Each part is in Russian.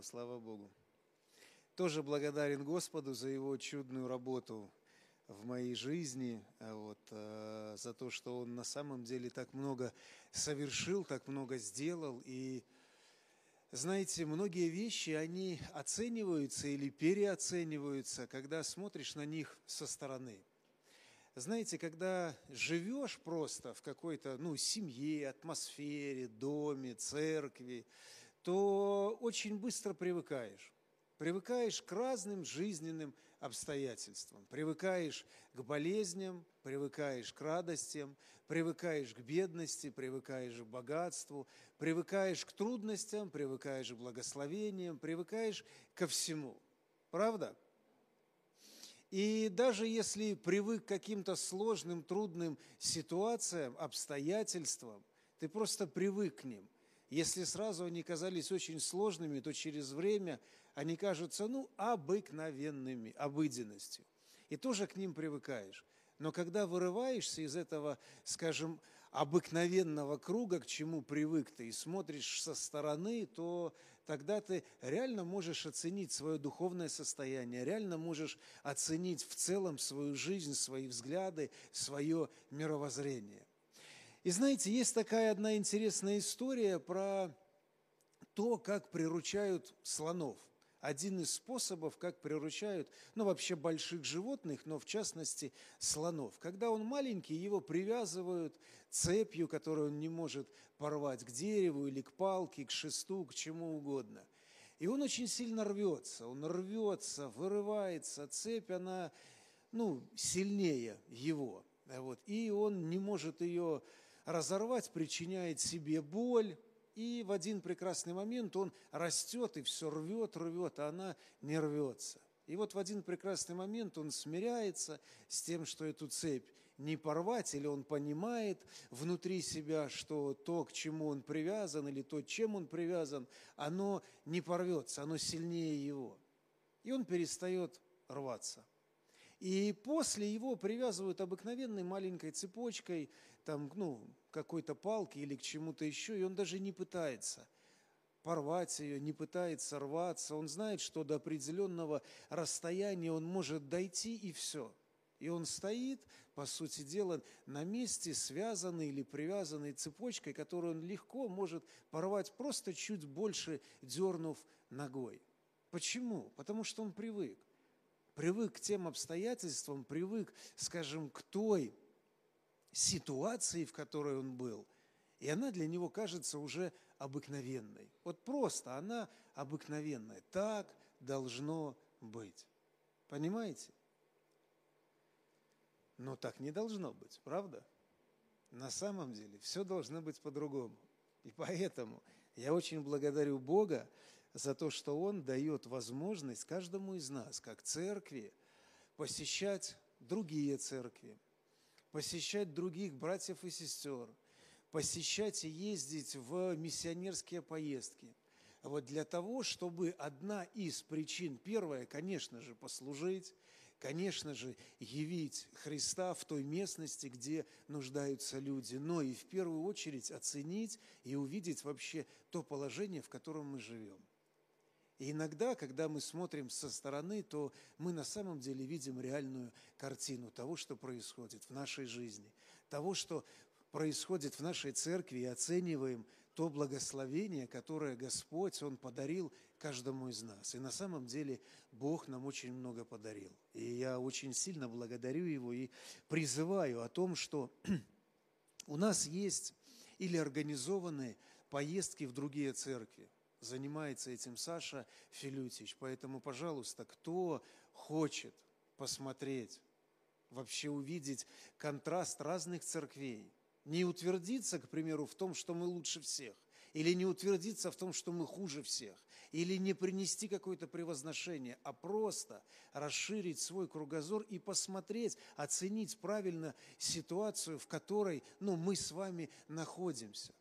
хорошо, слава Богу. Тоже благодарен Господу за Его чудную работу в моей жизни, а вот, э, за то, что Он на самом деле так много совершил, так много сделал. И знаете, многие вещи, они оцениваются или переоцениваются, когда смотришь на них со стороны. Знаете, когда живешь просто в какой-то ну, семье, атмосфере, доме, церкви, то очень быстро привыкаешь. Привыкаешь к разным жизненным обстоятельствам, привыкаешь к болезням, привыкаешь к радостям, привыкаешь к бедности, привыкаешь к богатству, привыкаешь к трудностям, привыкаешь к благословениям, привыкаешь ко всему. Правда? И даже если привык к каким-то сложным, трудным ситуациям, обстоятельствам, ты просто привык к ним. Если сразу они казались очень сложными, то через время они кажутся, ну, обыкновенными, обыденностью. И тоже к ним привыкаешь. Но когда вырываешься из этого, скажем, обыкновенного круга, к чему привык ты, и смотришь со стороны, то тогда ты реально можешь оценить свое духовное состояние, реально можешь оценить в целом свою жизнь, свои взгляды, свое мировоззрение. И знаете, есть такая одна интересная история про то, как приручают слонов один из способов, как приручают, ну, вообще больших животных, но в частности слонов. Когда он маленький, его привязывают цепью, которую он не может порвать к дереву или к палке, к шесту, к чему угодно. И он очень сильно рвется, он рвется, вырывается, цепь, она, ну, сильнее его. Вот. И он не может ее разорвать, причиняет себе боль, и в один прекрасный момент он растет и все рвет, рвет, а она не рвется. И вот в один прекрасный момент он смиряется с тем, что эту цепь не порвать, или он понимает внутри себя, что то, к чему он привязан, или то, чем он привязан, оно не порвется, оно сильнее его. И он перестает рваться. И после его привязывают обыкновенной маленькой цепочкой, там, ну, какой-то палки или к чему-то еще, и он даже не пытается порвать ее, не пытается рваться. Он знает, что до определенного расстояния он может дойти, и все. И он стоит, по сути дела, на месте, связанный или привязанный цепочкой, которую он легко может порвать, просто чуть больше дернув ногой. Почему? Потому что он привык. Привык к тем обстоятельствам, привык, скажем, к той ситуации, в которой он был, и она для него кажется уже обыкновенной. Вот просто она обыкновенная. Так должно быть. Понимаете? Но так не должно быть, правда? На самом деле все должно быть по-другому. И поэтому я очень благодарю Бога за то, что Он дает возможность каждому из нас, как церкви, посещать другие церкви, посещать других братьев и сестер, посещать и ездить в миссионерские поездки. Вот для того, чтобы одна из причин, первая, конечно же, послужить, конечно же, явить Христа в той местности, где нуждаются люди, но и в первую очередь оценить и увидеть вообще то положение, в котором мы живем. И иногда, когда мы смотрим со стороны, то мы на самом деле видим реальную картину того, что происходит в нашей жизни, того, что происходит в нашей церкви, и оцениваем то благословение, которое Господь, Он подарил каждому из нас. И на самом деле Бог нам очень много подарил. И я очень сильно благодарю Его и призываю о том, что у нас есть или организованные поездки в другие церкви – занимается этим Саша Филютич. Поэтому, пожалуйста, кто хочет посмотреть, вообще увидеть контраст разных церквей, не утвердиться, к примеру, в том, что мы лучше всех, или не утвердиться в том, что мы хуже всех, или не принести какое-то превозношение, а просто расширить свой кругозор и посмотреть, оценить правильно ситуацию, в которой ну, мы с вами находимся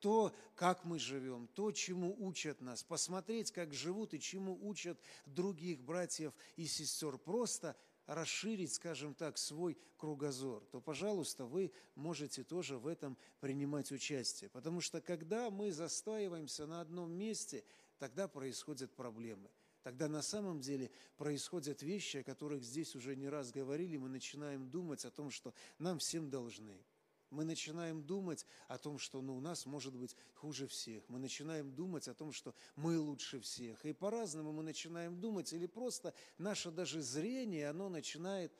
то, как мы живем, то, чему учат нас, посмотреть, как живут и чему учат других братьев и сестер, просто расширить, скажем так, свой кругозор, то, пожалуйста, вы можете тоже в этом принимать участие. Потому что когда мы застаиваемся на одном месте, тогда происходят проблемы. Тогда на самом деле происходят вещи, о которых здесь уже не раз говорили, мы начинаем думать о том, что нам всем должны. Мы начинаем думать о том, что ну, у нас может быть хуже всех. Мы начинаем думать о том, что мы лучше всех. И по-разному мы начинаем думать, или просто наше даже зрение, оно начинает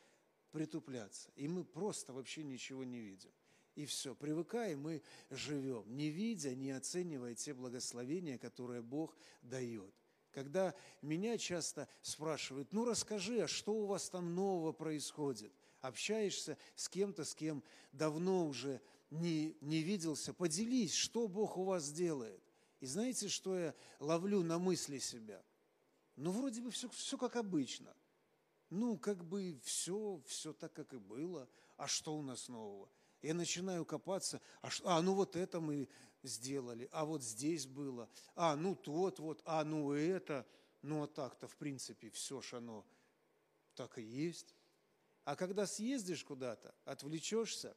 притупляться. И мы просто вообще ничего не видим. И все, привыкаем, мы живем, не видя, не оценивая те благословения, которые Бог дает. Когда меня часто спрашивают, ну расскажи, а что у вас там нового происходит? Общаешься с кем-то, с кем давно уже не, не виделся, поделись, что Бог у вас делает. И знаете, что я ловлю на мысли себя? Ну, вроде бы все, все как обычно. Ну, как бы все, все так, как и было. А что у нас нового? Я начинаю копаться, а, что, а ну вот это мы сделали, а вот здесь было, а ну тот вот, а ну это, ну а так-то в принципе все ж оно так и есть. А когда съездишь куда-то, отвлечешься,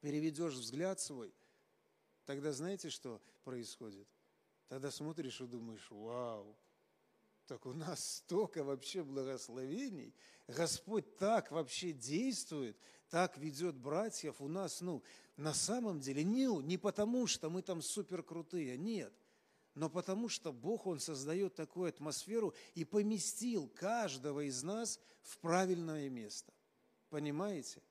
переведешь взгляд свой, тогда знаете, что происходит? Тогда смотришь и думаешь, вау, так у нас столько вообще благословений. Господь так вообще действует, так ведет братьев. У нас, ну, на самом деле, не, не потому, что мы там супер крутые, нет. Но потому что Бог, Он создает такую атмосферу и поместил каждого из нас в правильное место. Понимаете?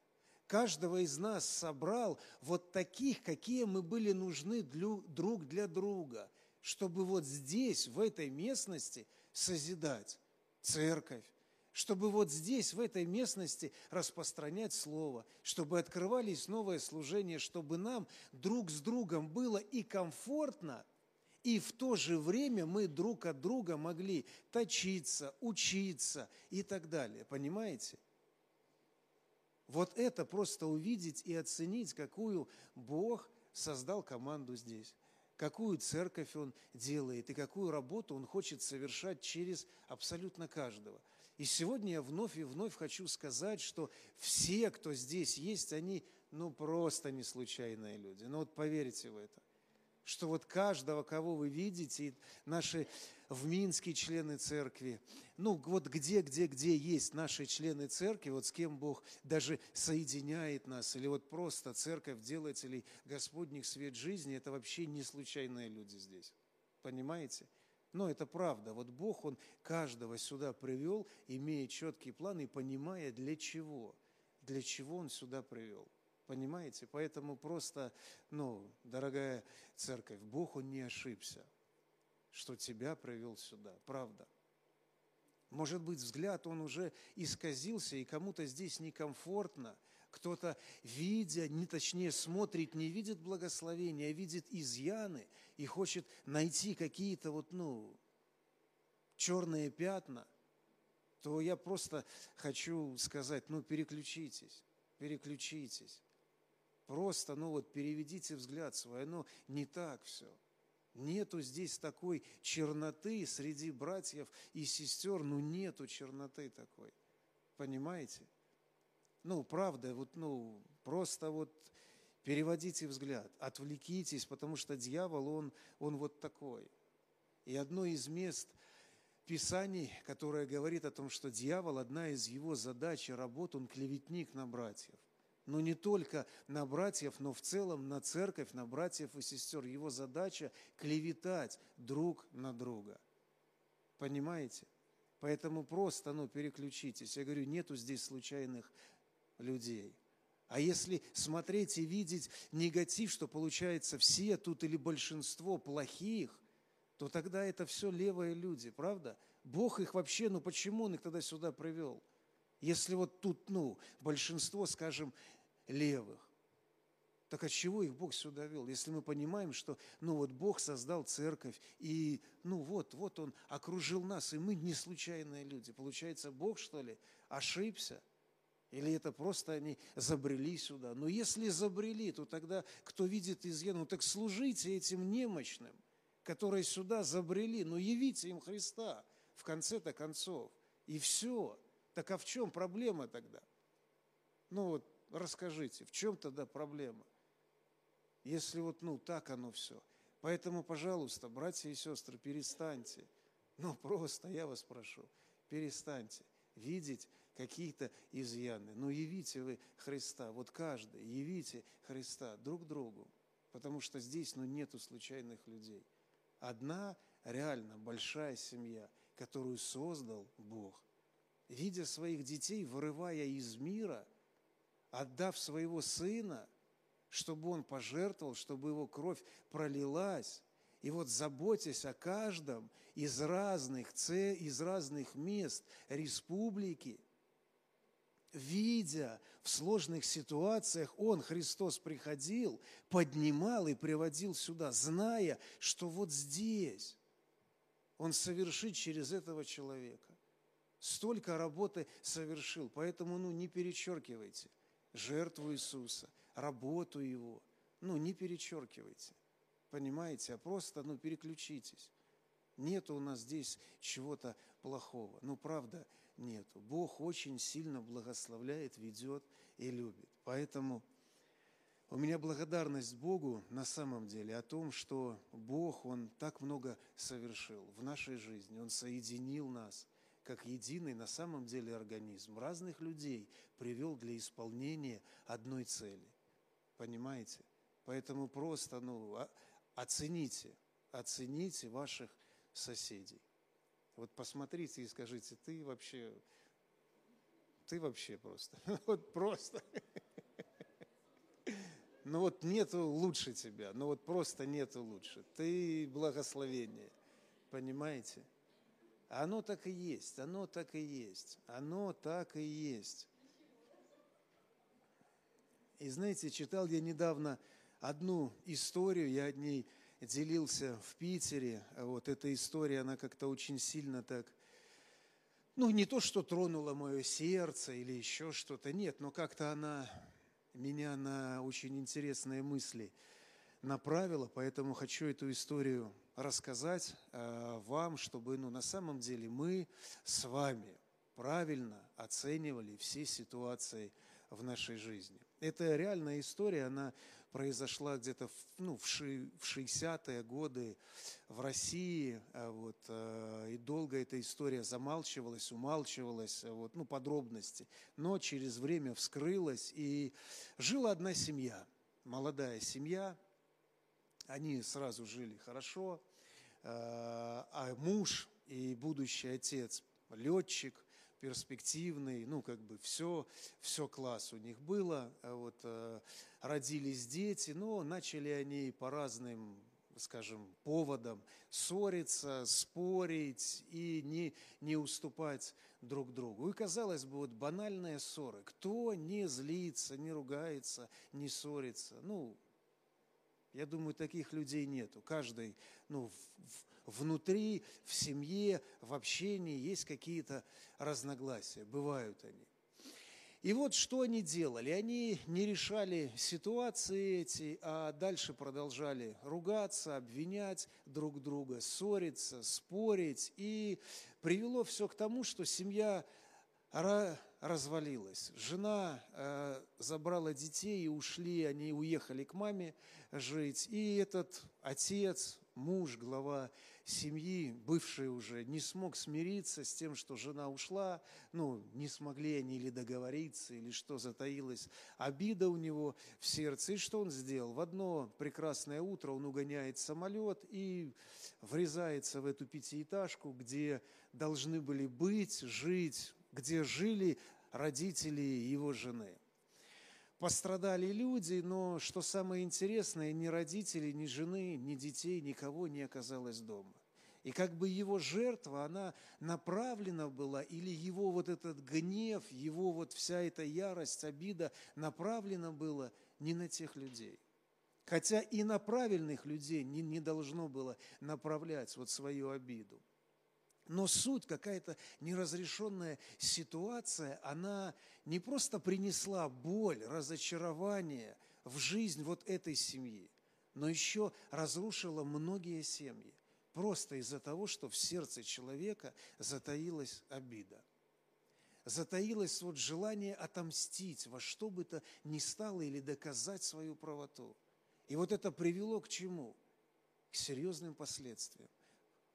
Каждого из нас собрал вот таких, какие мы были нужны друг для друга, чтобы вот здесь, в этой местности – созидать церковь, чтобы вот здесь, в этой местности, распространять Слово, чтобы открывались новые служения, чтобы нам друг с другом было и комфортно, и в то же время мы друг от друга могли точиться, учиться и так далее. Понимаете? Вот это просто увидеть и оценить, какую Бог создал команду здесь какую церковь он делает и какую работу он хочет совершать через абсолютно каждого. И сегодня я вновь и вновь хочу сказать, что все, кто здесь есть, они ну просто не случайные люди. Ну вот поверьте в это что вот каждого, кого вы видите, наши в Минске члены церкви, ну вот где, где, где есть наши члены церкви, вот с кем Бог даже соединяет нас, или вот просто церковь делателей Господних свет жизни, это вообще не случайные люди здесь. Понимаете? Но это правда. Вот Бог, Он каждого сюда привел, имея четкий план и понимая, для чего. Для чего Он сюда привел. Понимаете? Поэтому просто, ну, дорогая церковь, Бог, Он не ошибся, что тебя привел сюда. Правда. Может быть, взгляд, он уже исказился, и кому-то здесь некомфортно. Кто-то, видя, не точнее смотрит, не видит благословения, а видит изъяны и хочет найти какие-то вот, ну, черные пятна, то я просто хочу сказать, ну, переключитесь, переключитесь. Просто, ну вот, переведите взгляд свой, оно не так все. Нету здесь такой черноты среди братьев и сестер, ну нету черноты такой. Понимаете? Ну, правда, вот, ну, просто вот переводите взгляд, отвлекитесь, потому что дьявол, он, он вот такой. И одно из мест Писаний, которое говорит о том, что дьявол, одна из его задач и работ, он клеветник на братьев – но не только на братьев, но в целом на церковь, на братьев и сестер. Его задача – клеветать друг на друга. Понимаете? Поэтому просто ну, переключитесь. Я говорю, нету здесь случайных людей. А если смотреть и видеть негатив, что получается все тут или большинство плохих, то тогда это все левые люди, правда? Бог их вообще, ну почему он их тогда сюда привел? Если вот тут, ну, большинство, скажем, левых, так от чего их Бог сюда вел? Если мы понимаем, что, ну вот Бог создал церковь, и, ну вот, вот Он окружил нас, и мы не случайные люди. Получается, Бог, что ли, ошибся? Или это просто они забрели сюда? Но если забрели, то тогда кто видит изъян, ну так служите этим немощным, которые сюда забрели, ну явите им Христа в конце-то концов. И все. Так а в чем проблема тогда? Ну вот расскажите, в чем тогда проблема? Если вот, ну, так оно все. Поэтому, пожалуйста, братья и сестры, перестаньте. Ну, просто, я вас прошу, перестаньте видеть какие-то изъяны. Ну, явите вы Христа, вот каждый, явите Христа друг другу, потому что здесь, ну, нету случайных людей. Одна реально большая семья, которую создал Бог. Видя своих детей, вырывая из мира, отдав своего сына, чтобы он пожертвовал, чтобы его кровь пролилась, и вот заботясь о каждом из разных, из разных мест республики, видя в сложных ситуациях, Он, Христос, приходил, поднимал и приводил сюда, зная, что вот здесь Он совершит через этого человека. Столько работы совершил, поэтому ну, не перечеркивайте жертву Иисуса, работу Его. Ну, не перечеркивайте, понимаете, а просто ну, переключитесь. Нет у нас здесь чего-то плохого. Ну, правда, нету. Бог очень сильно благословляет, ведет и любит. Поэтому у меня благодарность Богу на самом деле о том, что Бог, Он так много совершил в нашей жизни. Он соединил нас как единый на самом деле организм. Разных людей привел для исполнения одной цели. Понимаете? Поэтому просто ну, оцените, оцените ваших соседей. Вот посмотрите и скажите, ты вообще, ты вообще просто, вот просто. Ну вот нету лучше тебя, ну вот просто нету лучше. Ты благословение, понимаете? Оно так и есть, оно так и есть, оно так и есть. И знаете, читал я недавно одну историю, я о ней делился в Питере. Вот эта история, она как-то очень сильно так, ну, не то, что тронула мое сердце или еще что-то, нет, но как-то она меня на очень интересные мысли направила, поэтому хочу эту историю рассказать э, вам, чтобы ну, на самом деле мы с вами правильно оценивали все ситуации в нашей жизни. Это реальная история, она произошла где-то ну, в 60-е годы в России, а вот, э, и долго эта история замалчивалась, умалчивалась, вот, ну, подробности. Но через время вскрылась, и жила одна семья, молодая семья, они сразу жили хорошо, э, а муж и будущий отец, летчик, перспективный, ну, как бы все, все класс у них было, а вот, э, родились дети, но начали они по разным скажем, поводам ссориться, спорить и не, не уступать друг другу. И, казалось бы, вот банальные ссоры. Кто не злится, не ругается, не ссорится? Ну, я думаю, таких людей нету. Каждый, ну, в, внутри, в семье, в общении есть какие-то разногласия, бывают они. И вот что они делали. Они не решали ситуации эти, а дальше продолжали ругаться, обвинять друг друга, ссориться, спорить. И привело все к тому, что семья развалилась. Жена э, забрала детей и ушли, они уехали к маме жить. И этот отец, муж, глава семьи, бывший уже, не смог смириться с тем, что жена ушла, ну, не смогли они или договориться, или что затаилась обида у него в сердце. И что он сделал? В одно прекрасное утро он угоняет самолет и врезается в эту пятиэтажку, где должны были быть, жить, где жили родители его жены. Пострадали люди, но что самое интересное, ни родителей, ни жены, ни детей, никого не оказалось дома. И как бы его жертва, она направлена была, или его вот этот гнев, его вот вся эта ярость, обида направлена была не на тех людей. Хотя и на правильных людей не, не должно было направлять вот свою обиду. Но суть, какая-то неразрешенная ситуация, она не просто принесла боль, разочарование в жизнь вот этой семьи, но еще разрушила многие семьи. Просто из-за того, что в сердце человека затаилась обида. Затаилось вот желание отомстить во что бы то ни стало или доказать свою правоту. И вот это привело к чему? к серьезным последствиям.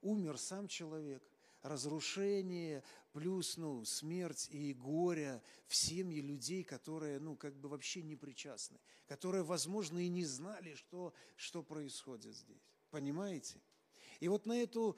Умер сам человек, разрушение, плюс ну, смерть и горе в семье людей, которые ну, как бы вообще не причастны, которые, возможно, и не знали, что, что происходит здесь. Понимаете? И вот на эту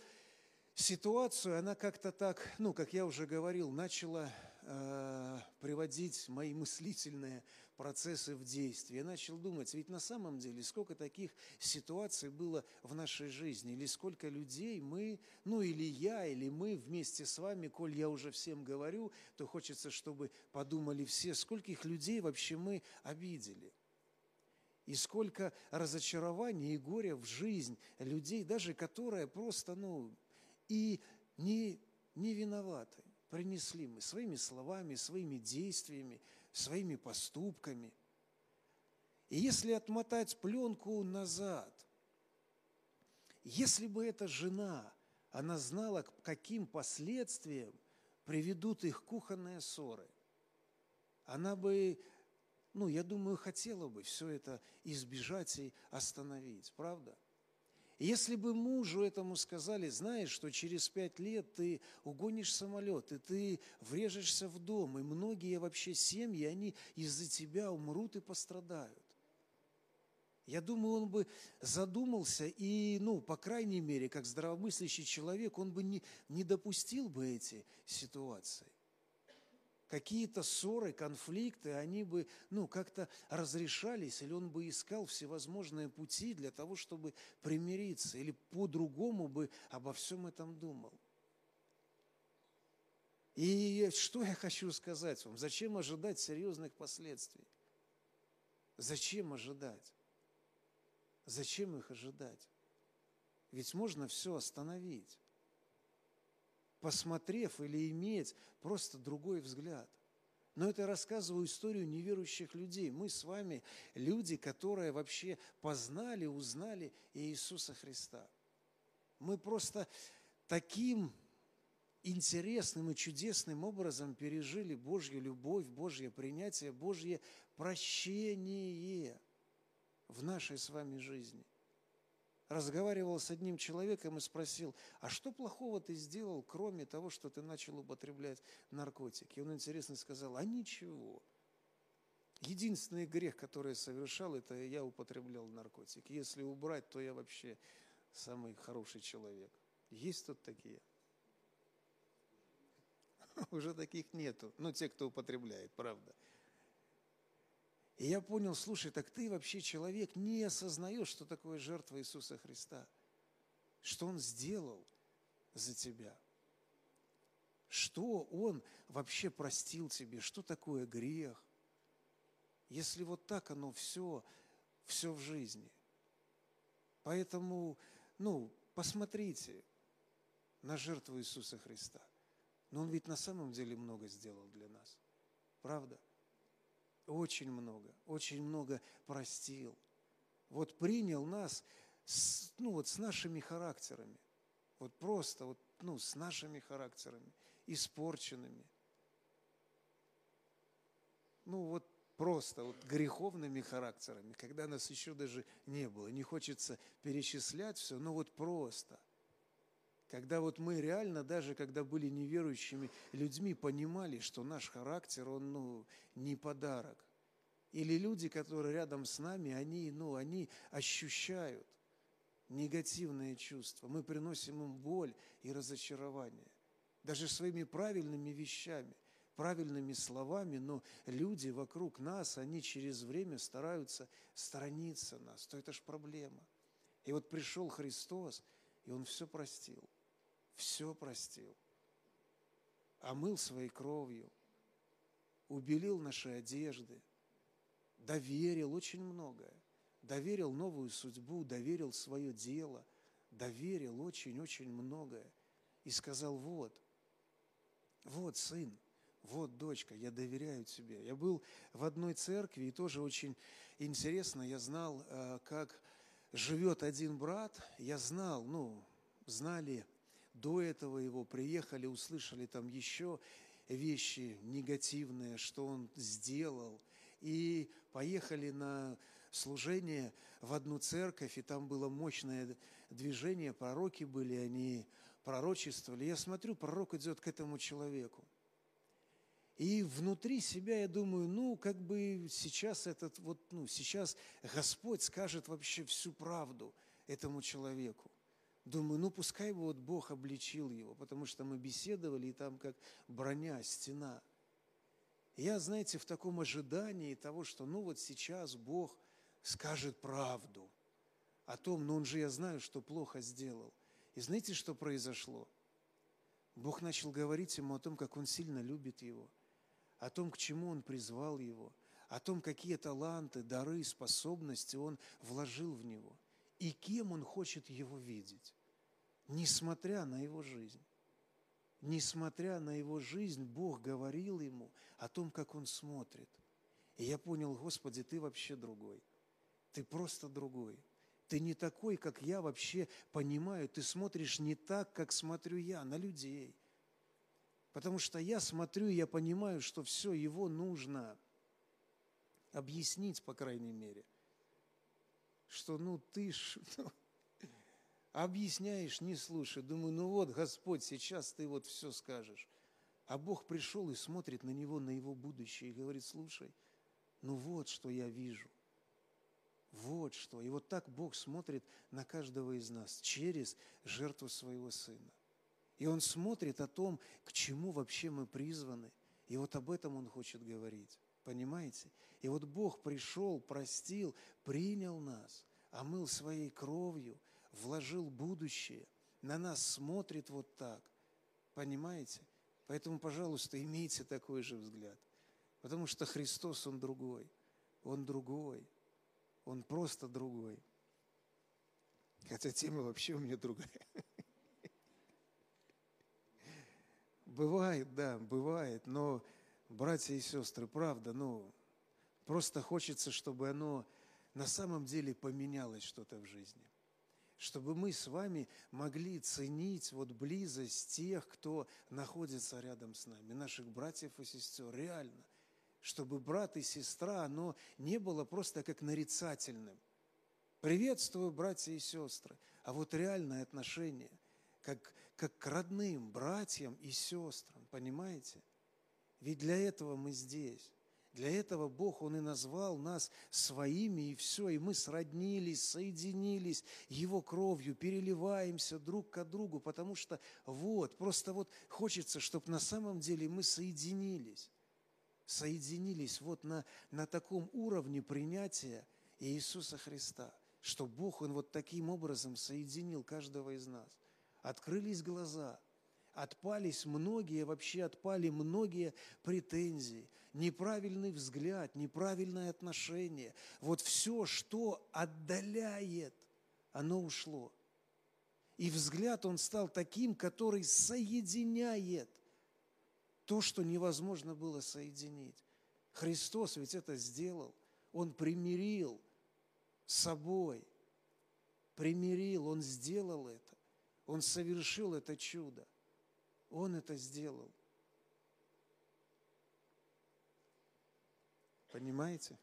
ситуацию она как-то так, ну, как я уже говорил, начала э, приводить мои мыслительные процессы в действие. Я начал думать, ведь на самом деле сколько таких ситуаций было в нашей жизни, или сколько людей мы, ну или я, или мы вместе с вами, коль я уже всем говорю, то хочется, чтобы подумали все, скольких людей вообще мы обидели. И сколько разочарований и горя в жизнь людей, даже которые просто, ну, и не, не виноваты, принесли мы своими словами, своими действиями, своими поступками. И если отмотать пленку назад, если бы эта жена, она знала, к каким последствиям приведут их кухонные ссоры, она бы, ну, я думаю, хотела бы все это избежать и остановить, правда? Если бы мужу этому сказали, знаешь, что через пять лет ты угонишь самолет, и ты врежешься в дом, и многие вообще семьи, они из-за тебя умрут и пострадают. Я думаю, он бы задумался и, ну, по крайней мере, как здравомыслящий человек, он бы не, не допустил бы эти ситуации какие-то ссоры, конфликты, они бы, ну, как-то разрешались, или он бы искал всевозможные пути для того, чтобы примириться, или по-другому бы обо всем этом думал. И что я хочу сказать вам? Зачем ожидать серьезных последствий? Зачем ожидать? Зачем их ожидать? Ведь можно все остановить посмотрев или иметь просто другой взгляд. Но это я рассказываю историю неверующих людей. Мы с вами люди, которые вообще познали, узнали Иисуса Христа. Мы просто таким интересным и чудесным образом пережили Божью любовь, Божье принятие, Божье прощение в нашей с вами жизни разговаривал с одним человеком и спросил, а что плохого ты сделал, кроме того, что ты начал употреблять наркотики? И он интересно сказал, а ничего. Единственный грех, который я совершал, это я употреблял наркотики. Если убрать, то я вообще самый хороший человек. Есть тут такие? Уже таких нету. Ну, те, кто употребляет, правда. И я понял, слушай, так ты вообще человек не осознаешь, что такое жертва Иисуса Христа, что Он сделал за тебя, что Он вообще простил тебе, что такое грех. Если вот так оно все, все в жизни. Поэтому, ну, посмотрите на жертву Иисуса Христа. Но Он ведь на самом деле много сделал для нас. Правда? Очень много, очень много простил. Вот принял нас с, ну, вот с нашими характерами. Вот просто вот, ну, с нашими характерами, испорченными. Ну вот просто вот греховными характерами, когда нас еще даже не было. Не хочется перечислять все, но вот просто – когда вот мы реально, даже когда были неверующими людьми, понимали, что наш характер, он ну, не подарок. Или люди, которые рядом с нами, они, ну, они ощущают негативные чувства. Мы приносим им боль и разочарование. Даже своими правильными вещами, правильными словами, но люди вокруг нас, они через время стараются сторониться нас. То это ж проблема. И вот пришел Христос, и Он все простил – все простил, омыл своей кровью, убелил наши одежды, доверил очень многое, доверил новую судьбу, доверил свое дело, доверил очень-очень многое и сказал, вот, вот, сын, вот, дочка, я доверяю тебе. Я был в одной церкви, и тоже очень интересно, я знал, э, как живет один брат, я знал, ну, знали до этого его приехали, услышали там еще вещи негативные, что он сделал, и поехали на служение в одну церковь, и там было мощное движения, пророки были, они пророчествовали. Я смотрю, пророк идет к этому человеку. И внутри себя я думаю, ну, как бы сейчас этот вот, ну, сейчас Господь скажет вообще всю правду этому человеку. Думаю, ну, пускай бы вот Бог обличил его, потому что мы беседовали, и там как броня, стена. Я, знаете, в таком ожидании того, что, ну, вот сейчас Бог скажет правду о том, ну, он же, я знаю, что плохо сделал. И знаете, что произошло? Бог начал говорить ему о том, как он сильно любит его – о том, к чему Он призвал его, о том, какие таланты, дары, способности Он вложил в него и кем Он хочет его видеть, несмотря на его жизнь. Несмотря на его жизнь, Бог говорил ему о том, как он смотрит. И я понял, Господи, ты вообще другой. Ты просто другой. Ты не такой, как я вообще понимаю. Ты смотришь не так, как смотрю я на людей. Потому что я смотрю, я понимаю, что все, его нужно объяснить, по крайней мере. Что, ну, ты ж, ну, объясняешь, не слушай. Думаю, ну вот, Господь, сейчас ты вот все скажешь. А Бог пришел и смотрит на него, на его будущее, и говорит, слушай, ну вот, что я вижу. Вот что. И вот так Бог смотрит на каждого из нас через жертву своего Сына. И Он смотрит о том, к чему вообще мы призваны. И вот об этом Он хочет говорить. Понимаете? И вот Бог пришел, простил, принял нас, омыл своей кровью, вложил будущее, на нас смотрит вот так. Понимаете? Поэтому, пожалуйста, имейте такой же взгляд. Потому что Христос, Он другой. Он другой. Он просто другой. Хотя тема вообще у меня другая. Бывает, да, бывает, но, братья и сестры, правда, ну, просто хочется, чтобы оно на самом деле поменялось что-то в жизни. Чтобы мы с вами могли ценить вот близость тех, кто находится рядом с нами, наших братьев и сестер, реально. Чтобы брат и сестра, оно не было просто как нарицательным. Приветствую, братья и сестры. А вот реальное отношение, как как к родным братьям и сестрам, понимаете? Ведь для этого мы здесь. Для этого Бог, Он и назвал нас своими, и все, и мы сроднились, соединились Его кровью, переливаемся друг к другу, потому что вот, просто вот хочется, чтобы на самом деле мы соединились, соединились вот на, на таком уровне принятия Иисуса Христа, что Бог, Он вот таким образом соединил каждого из нас. Открылись глаза, отпались многие, вообще отпали многие претензии, неправильный взгляд, неправильное отношение. Вот все, что отдаляет, оно ушло. И взгляд он стал таким, который соединяет то, что невозможно было соединить. Христос ведь это сделал. Он примирил с собой, примирил, Он сделал это. Он совершил это чудо. Он это сделал. Понимаете?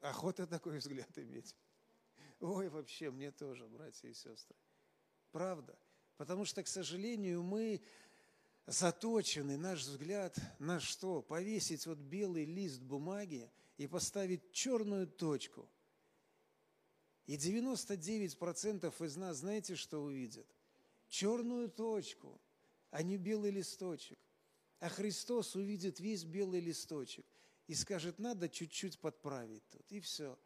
Охота такой взгляд иметь. Ой, вообще, мне тоже, братья и сестры. Правда. Потому что, к сожалению, мы заточены, наш взгляд на что? Повесить вот белый лист бумаги и поставить черную точку – и 99% из нас, знаете, что увидят? Черную точку, а не белый листочек. А Христос увидит весь белый листочек и скажет, надо чуть-чуть подправить тут, и все.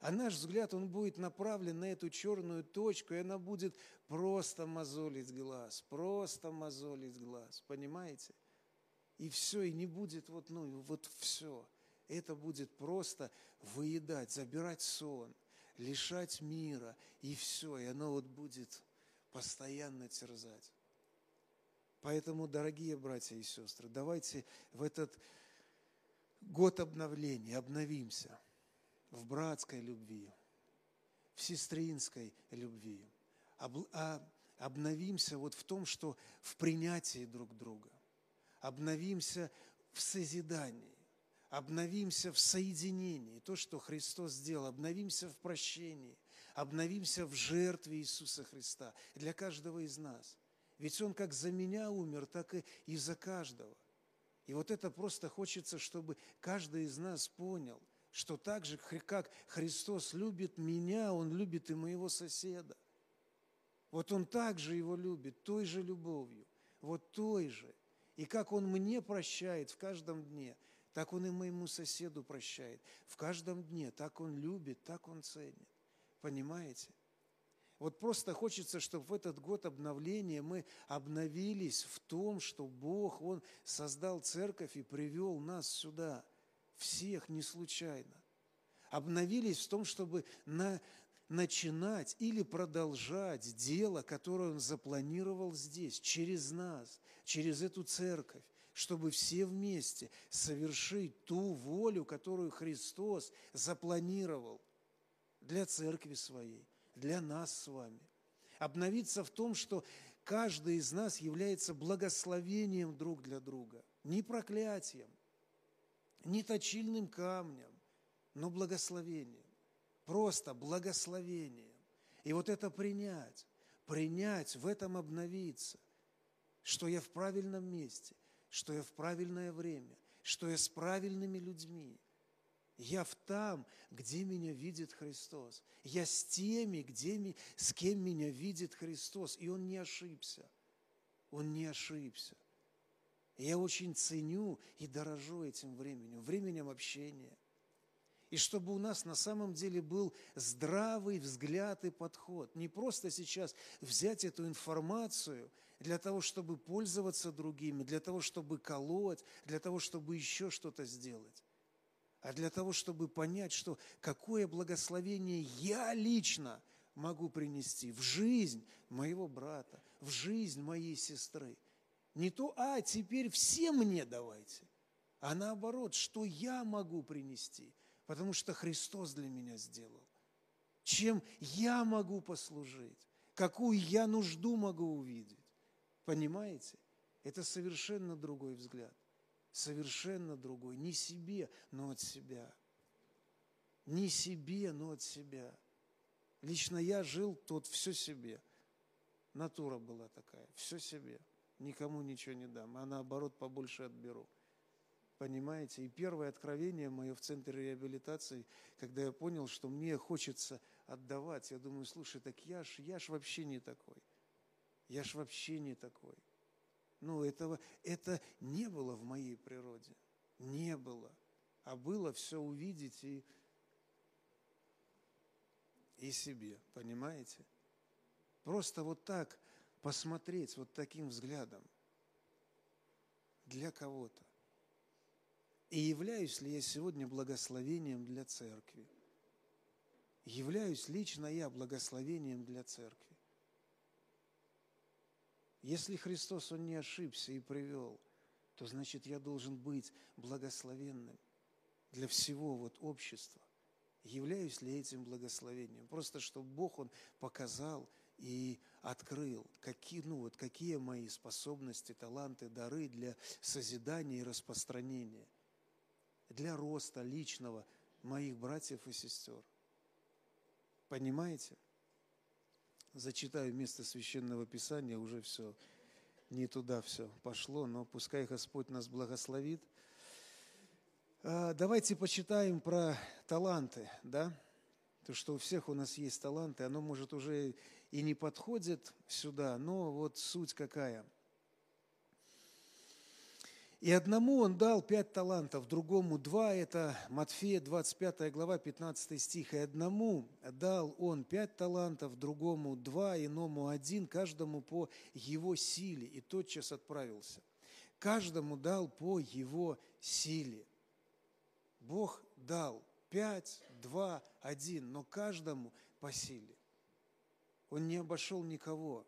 А наш взгляд, он будет направлен на эту черную точку, и она будет просто мозолить глаз, просто мозолить глаз, понимаете? И все, и не будет вот, ну, вот все. Это будет просто выедать, забирать сон лишать мира, и все, и оно вот будет постоянно терзать. Поэтому, дорогие братья и сестры, давайте в этот год обновления обновимся в братской любви, в сестринской любви, об, а, обновимся вот в том, что в принятии друг друга, обновимся в созидании, обновимся в соединении, то, что Христос сделал, обновимся в прощении, обновимся в жертве Иисуса Христа для каждого из нас. Ведь Он как за меня умер, так и, и за каждого. И вот это просто хочется, чтобы каждый из нас понял, что так же, как Христос любит меня, Он любит и моего соседа. Вот Он также его любит, той же любовью, вот той же. И как Он мне прощает в каждом дне, так Он и моему соседу прощает. В каждом дне так Он любит, так Он ценит. Понимаете? Вот просто хочется, чтобы в этот год обновления мы обновились в том, что Бог, Он создал церковь и привел нас сюда, всех не случайно. Обновились в том, чтобы на, начинать или продолжать дело, которое Он запланировал здесь, через нас, через эту церковь, чтобы все вместе совершить ту волю, которую Христос запланировал для церкви своей для нас с вами. Обновиться в том, что каждый из нас является благословением друг для друга, не проклятием, не точильным камнем, но благословением. Просто благословением. И вот это принять, принять, в этом обновиться, что я в правильном месте, что я в правильное время, что я с правильными людьми – я в там, где меня видит Христос. Я с теми, где, с кем меня видит Христос. И Он не ошибся. Он не ошибся. Я очень ценю и дорожу этим временем, временем общения. И чтобы у нас на самом деле был здравый взгляд и подход. Не просто сейчас взять эту информацию для того, чтобы пользоваться другими, для того, чтобы колоть, для того, чтобы еще что-то сделать а для того, чтобы понять, что какое благословение я лично могу принести в жизнь моего брата, в жизнь моей сестры. Не то, а теперь все мне давайте, а наоборот, что я могу принести, потому что Христос для меня сделал. Чем я могу послужить, какую я нужду могу увидеть. Понимаете? Это совершенно другой взгляд совершенно другой. Не себе, но от себя. Не себе, но от себя. Лично я жил тут все себе. Натура была такая, все себе. Никому ничего не дам, а наоборот побольше отберу. Понимаете? И первое откровение мое в центре реабилитации, когда я понял, что мне хочется отдавать, я думаю, слушай, так я ж, я ж вообще не такой. Я ж вообще не такой. Ну, этого, это не было в моей природе. Не было. А было все увидеть и, и себе, понимаете? Просто вот так посмотреть, вот таким взглядом для кого-то. И являюсь ли я сегодня благословением для церкви? Являюсь лично я благословением для церкви? Если Христос, Он не ошибся и привел, то значит я должен быть благословенным для всего вот общества. Являюсь ли этим благословением? Просто чтобы Бог, Он показал и открыл, какие, ну вот, какие мои способности, таланты, дары для созидания и распространения, для роста личного моих братьев и сестер. Понимаете? Зачитаю место священного писания, уже все не туда все пошло, но пускай Господь нас благословит. А, давайте почитаем про таланты, да? То, что у всех у нас есть таланты, оно, может, уже и не подходит сюда, но вот суть какая – и одному он дал пять талантов, другому два, это Матфея 25 глава 15 стих. И одному дал он пять талантов, другому два, иному один, каждому по его силе. И тотчас отправился. Каждому дал по его силе. Бог дал пять, два, один, но каждому по силе. Он не обошел никого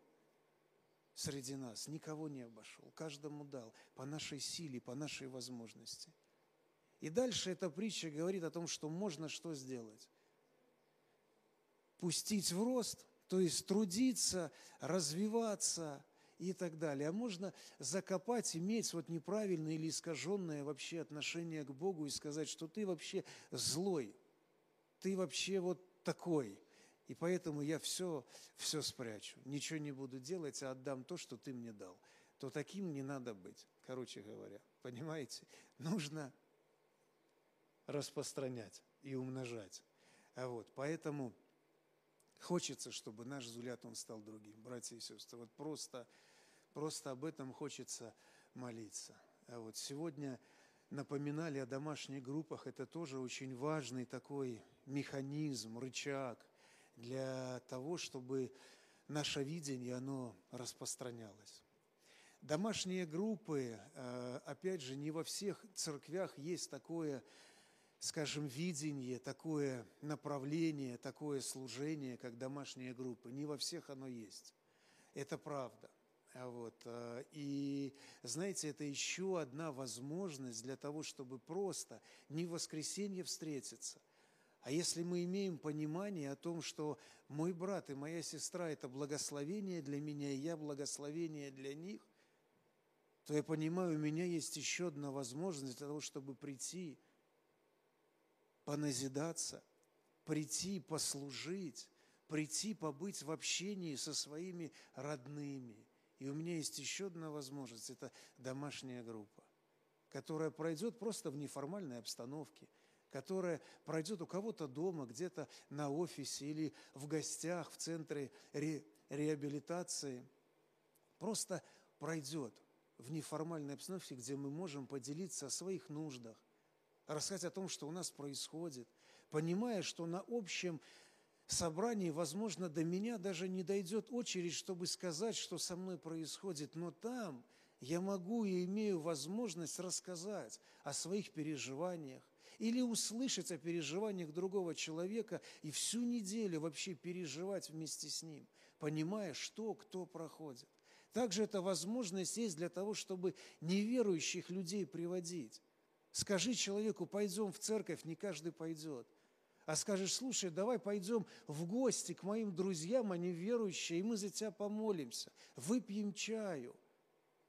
среди нас, никого не обошел, каждому дал по нашей силе, по нашей возможности. И дальше эта притча говорит о том, что можно что сделать? Пустить в рост, то есть трудиться, развиваться и так далее. А можно закопать, иметь вот неправильное или искаженное вообще отношение к Богу и сказать, что ты вообще злой, ты вообще вот такой, И поэтому я все, все спрячу. Ничего не буду делать, а отдам то, что ты мне дал. То таким не надо быть, короче говоря. Понимаете? Нужно распространять и умножать. А вот, поэтому хочется, чтобы наш Зулят, он стал другим, братья и сестры. Вот просто, просто об этом хочется молиться. А вот сегодня напоминали о домашних группах, это тоже очень важный такой механизм, рычаг для того, чтобы наше видение, оно распространялось. Домашние группы, э, опять же, не во всех церквях есть такое, скажем, видение, такое направление, такое служение, как домашние группы. Не во всех оно есть. Это правда. А вот. Э, и, знаете, это еще одна возможность для того, чтобы просто не в воскресенье встретиться, а если мы имеем понимание о том, что мой брат и моя сестра – это благословение для меня, и я благословение для них, то я понимаю, у меня есть еще одна возможность для того, чтобы прийти, поназидаться, прийти, послужить, прийти, побыть в общении со своими родными – и у меня есть еще одна возможность – это домашняя группа, которая пройдет просто в неформальной обстановке, которая пройдет у кого-то дома, где-то на офисе или в гостях в центре ре, реабилитации. Просто пройдет в неформальной обстановке, где мы можем поделиться о своих нуждах, рассказать о том, что у нас происходит, понимая, что на общем собрании, возможно, до меня даже не дойдет очередь, чтобы сказать, что со мной происходит, но там я могу и имею возможность рассказать о своих переживаниях или услышать о переживаниях другого человека и всю неделю вообще переживать вместе с ним, понимая, что кто проходит. Также эта возможность есть для того, чтобы неверующих людей приводить. Скажи человеку, пойдем в церковь, не каждый пойдет а скажешь, слушай, давай пойдем в гости к моим друзьям, они верующие, и мы за тебя помолимся, выпьем чаю.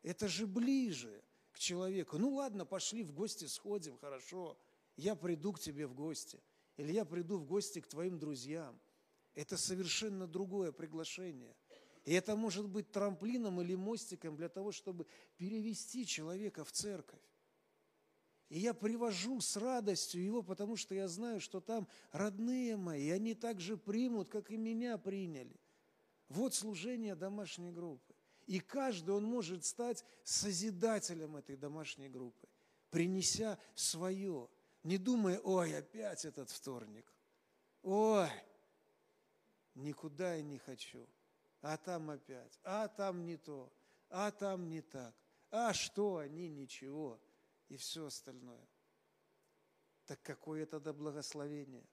Это же ближе к человеку. Ну ладно, пошли в гости сходим, хорошо. Я приду к тебе в гости. Или я приду в гости к твоим друзьям. Это совершенно другое приглашение. И это может быть трамплином или мостиком для того, чтобы перевести человека в церковь. И я привожу с радостью его, потому что я знаю, что там родные мои, и они так же примут, как и меня приняли. Вот служение домашней группы. И каждый, он может стать созидателем этой домашней группы, принеся свое, не думая, ой, опять этот вторник, ой, никуда я не хочу, а там опять, а там не то, а там не так, а что они, ничего – и все остальное. Так какое до благословение?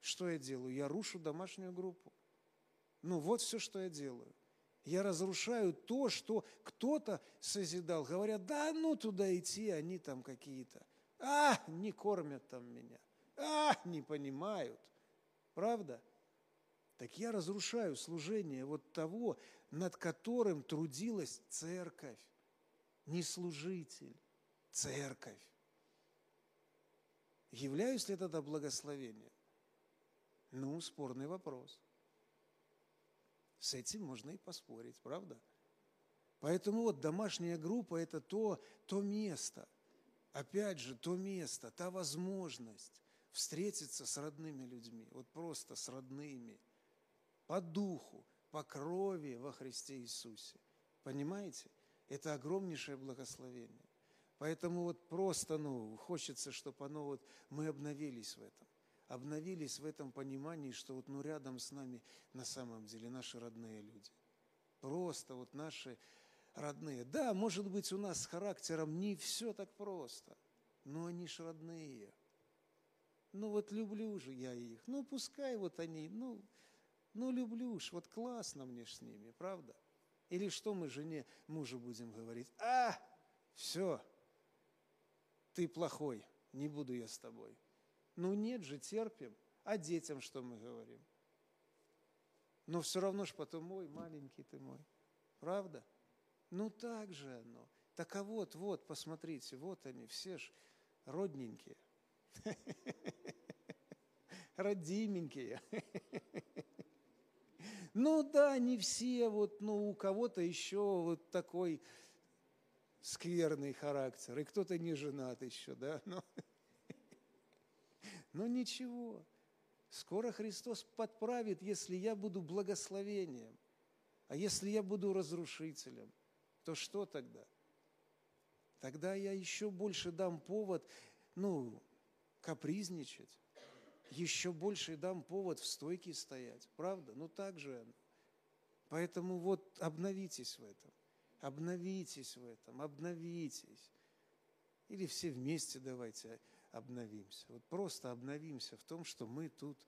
Что я делаю? Я рушу домашнюю группу. Ну вот все, что я делаю. Я разрушаю то, что кто-то созидал. Говорят, да ну туда идти, они там какие-то. А, не кормят там меня. А, не понимают. Правда? Так я разрушаю служение вот того, над которым трудилась церковь, не служитель церковь. Являюсь ли это до благословения? Ну, спорный вопрос. С этим можно и поспорить, правда? Поэтому вот домашняя группа – это то, то место, опять же, то место, та возможность встретиться с родными людьми, вот просто с родными, по духу, по крови во Христе Иисусе. Понимаете? Это огромнейшее благословение. Поэтому вот просто, ну, хочется, чтобы оно вот, мы обновились в этом. Обновились в этом понимании, что вот, ну, рядом с нами на самом деле наши родные люди. Просто вот наши родные. Да, может быть, у нас с характером не все так просто, но они ж родные. Ну вот люблю же я их. Ну пускай вот они, ну, ну люблю ж, вот классно мне ж с ними, правда? Или что мы жене, мужу будем говорить? А, все, ты плохой, не буду я с тобой. Ну нет же, терпим. А детям что мы говорим? Но все равно ж потом, мой маленький ты мой. Правда? Ну так же оно. Так а вот, вот, посмотрите, вот они, все ж родненькие. Родименькие. Ну да, не все, вот, ну у кого-то еще вот такой скверный характер, и кто-то не женат еще, да, но, но ничего. Скоро Христос подправит, если я буду благословением. А если я буду разрушителем, то что тогда? Тогда я еще больше дам повод, ну, капризничать, еще больше дам повод в стойке стоять. Правда? Ну так же Поэтому вот обновитесь в этом. Обновитесь в этом, обновитесь. Или все вместе давайте обновимся. Вот просто обновимся в том, что мы тут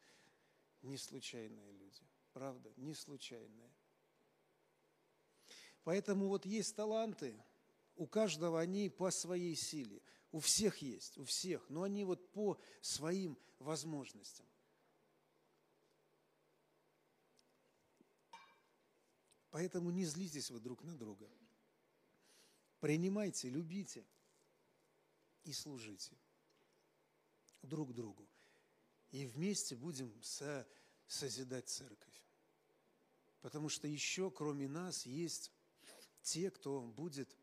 не случайные люди. Правда? Не случайные. Поэтому вот есть таланты, у каждого они по своей силе. У всех есть, у всех, но они вот по своим возможностям. Поэтому не злитесь вы друг на друга. Принимайте, любите и служите друг другу. И вместе будем со, созидать церковь. Потому что еще, кроме нас, есть те, кто будет,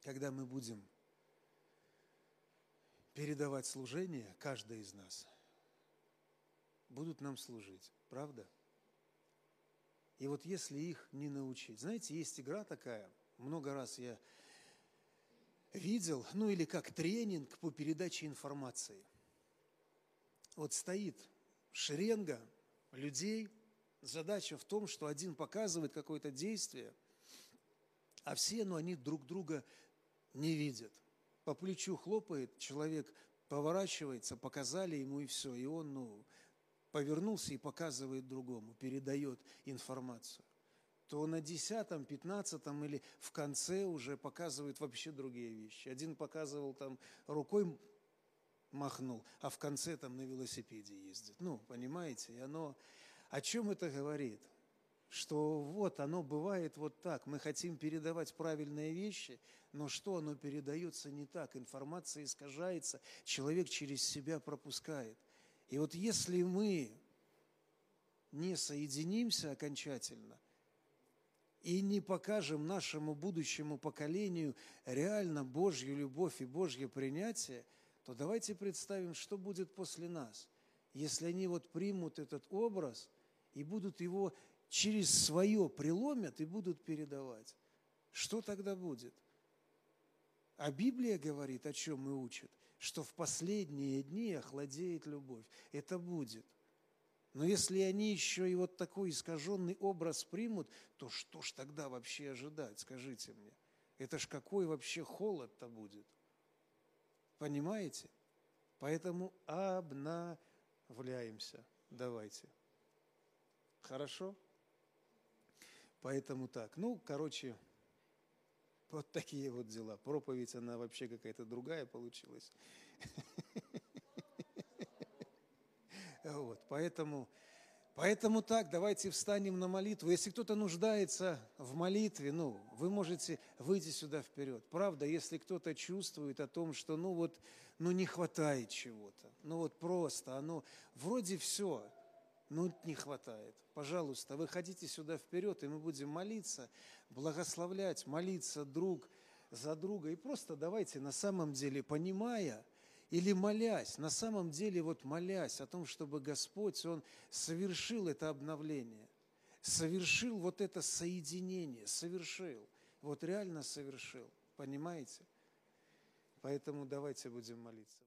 когда мы будем передавать служение, каждый из нас, будут нам служить. Правда? И вот если их не научить, знаете, есть игра такая, много раз я видел, ну или как тренинг по передаче информации. Вот стоит шеренга людей, задача в том, что один показывает какое-то действие, а все, ну, они друг друга не видят. По плечу хлопает, человек поворачивается, показали ему и все, и он, ну, повернулся и показывает другому, передает информацию, то на десятом, пятнадцатом или в конце уже показывают вообще другие вещи. Один показывал там рукой махнул, а в конце там на велосипеде ездит. Ну, понимаете, и оно... О чем это говорит? Что вот оно бывает вот так. Мы хотим передавать правильные вещи, но что оно передается не так? Информация искажается, человек через себя пропускает – и вот если мы не соединимся окончательно и не покажем нашему будущему поколению реально Божью любовь и Божье принятие, то давайте представим, что будет после нас, если они вот примут этот образ и будут его через свое преломят и будут передавать. Что тогда будет? А Библия говорит, о чем и учит, что в последние дни охладеет любовь. Это будет. Но если они еще и вот такой искаженный образ примут, то что ж тогда вообще ожидать, скажите мне? Это ж какой вообще холод-то будет? Понимаете? Поэтому обновляемся. Давайте. Хорошо? Поэтому так. Ну, короче, вот такие вот дела. Проповедь, она вообще какая-то другая получилась. Вот, поэтому, поэтому так, давайте встанем на молитву. Если кто-то нуждается в молитве, ну, вы можете выйти сюда вперед. Правда, если кто-то чувствует о том, что, ну вот, ну не хватает чего-то, ну вот просто, оно вроде все, ну, не хватает. Пожалуйста, выходите сюда вперед, и мы будем молиться, благословлять, молиться друг за друга. И просто давайте на самом деле, понимая или молясь, на самом деле вот молясь о том, чтобы Господь, Он совершил это обновление, совершил вот это соединение, совершил, вот реально совершил, понимаете? Поэтому давайте будем молиться.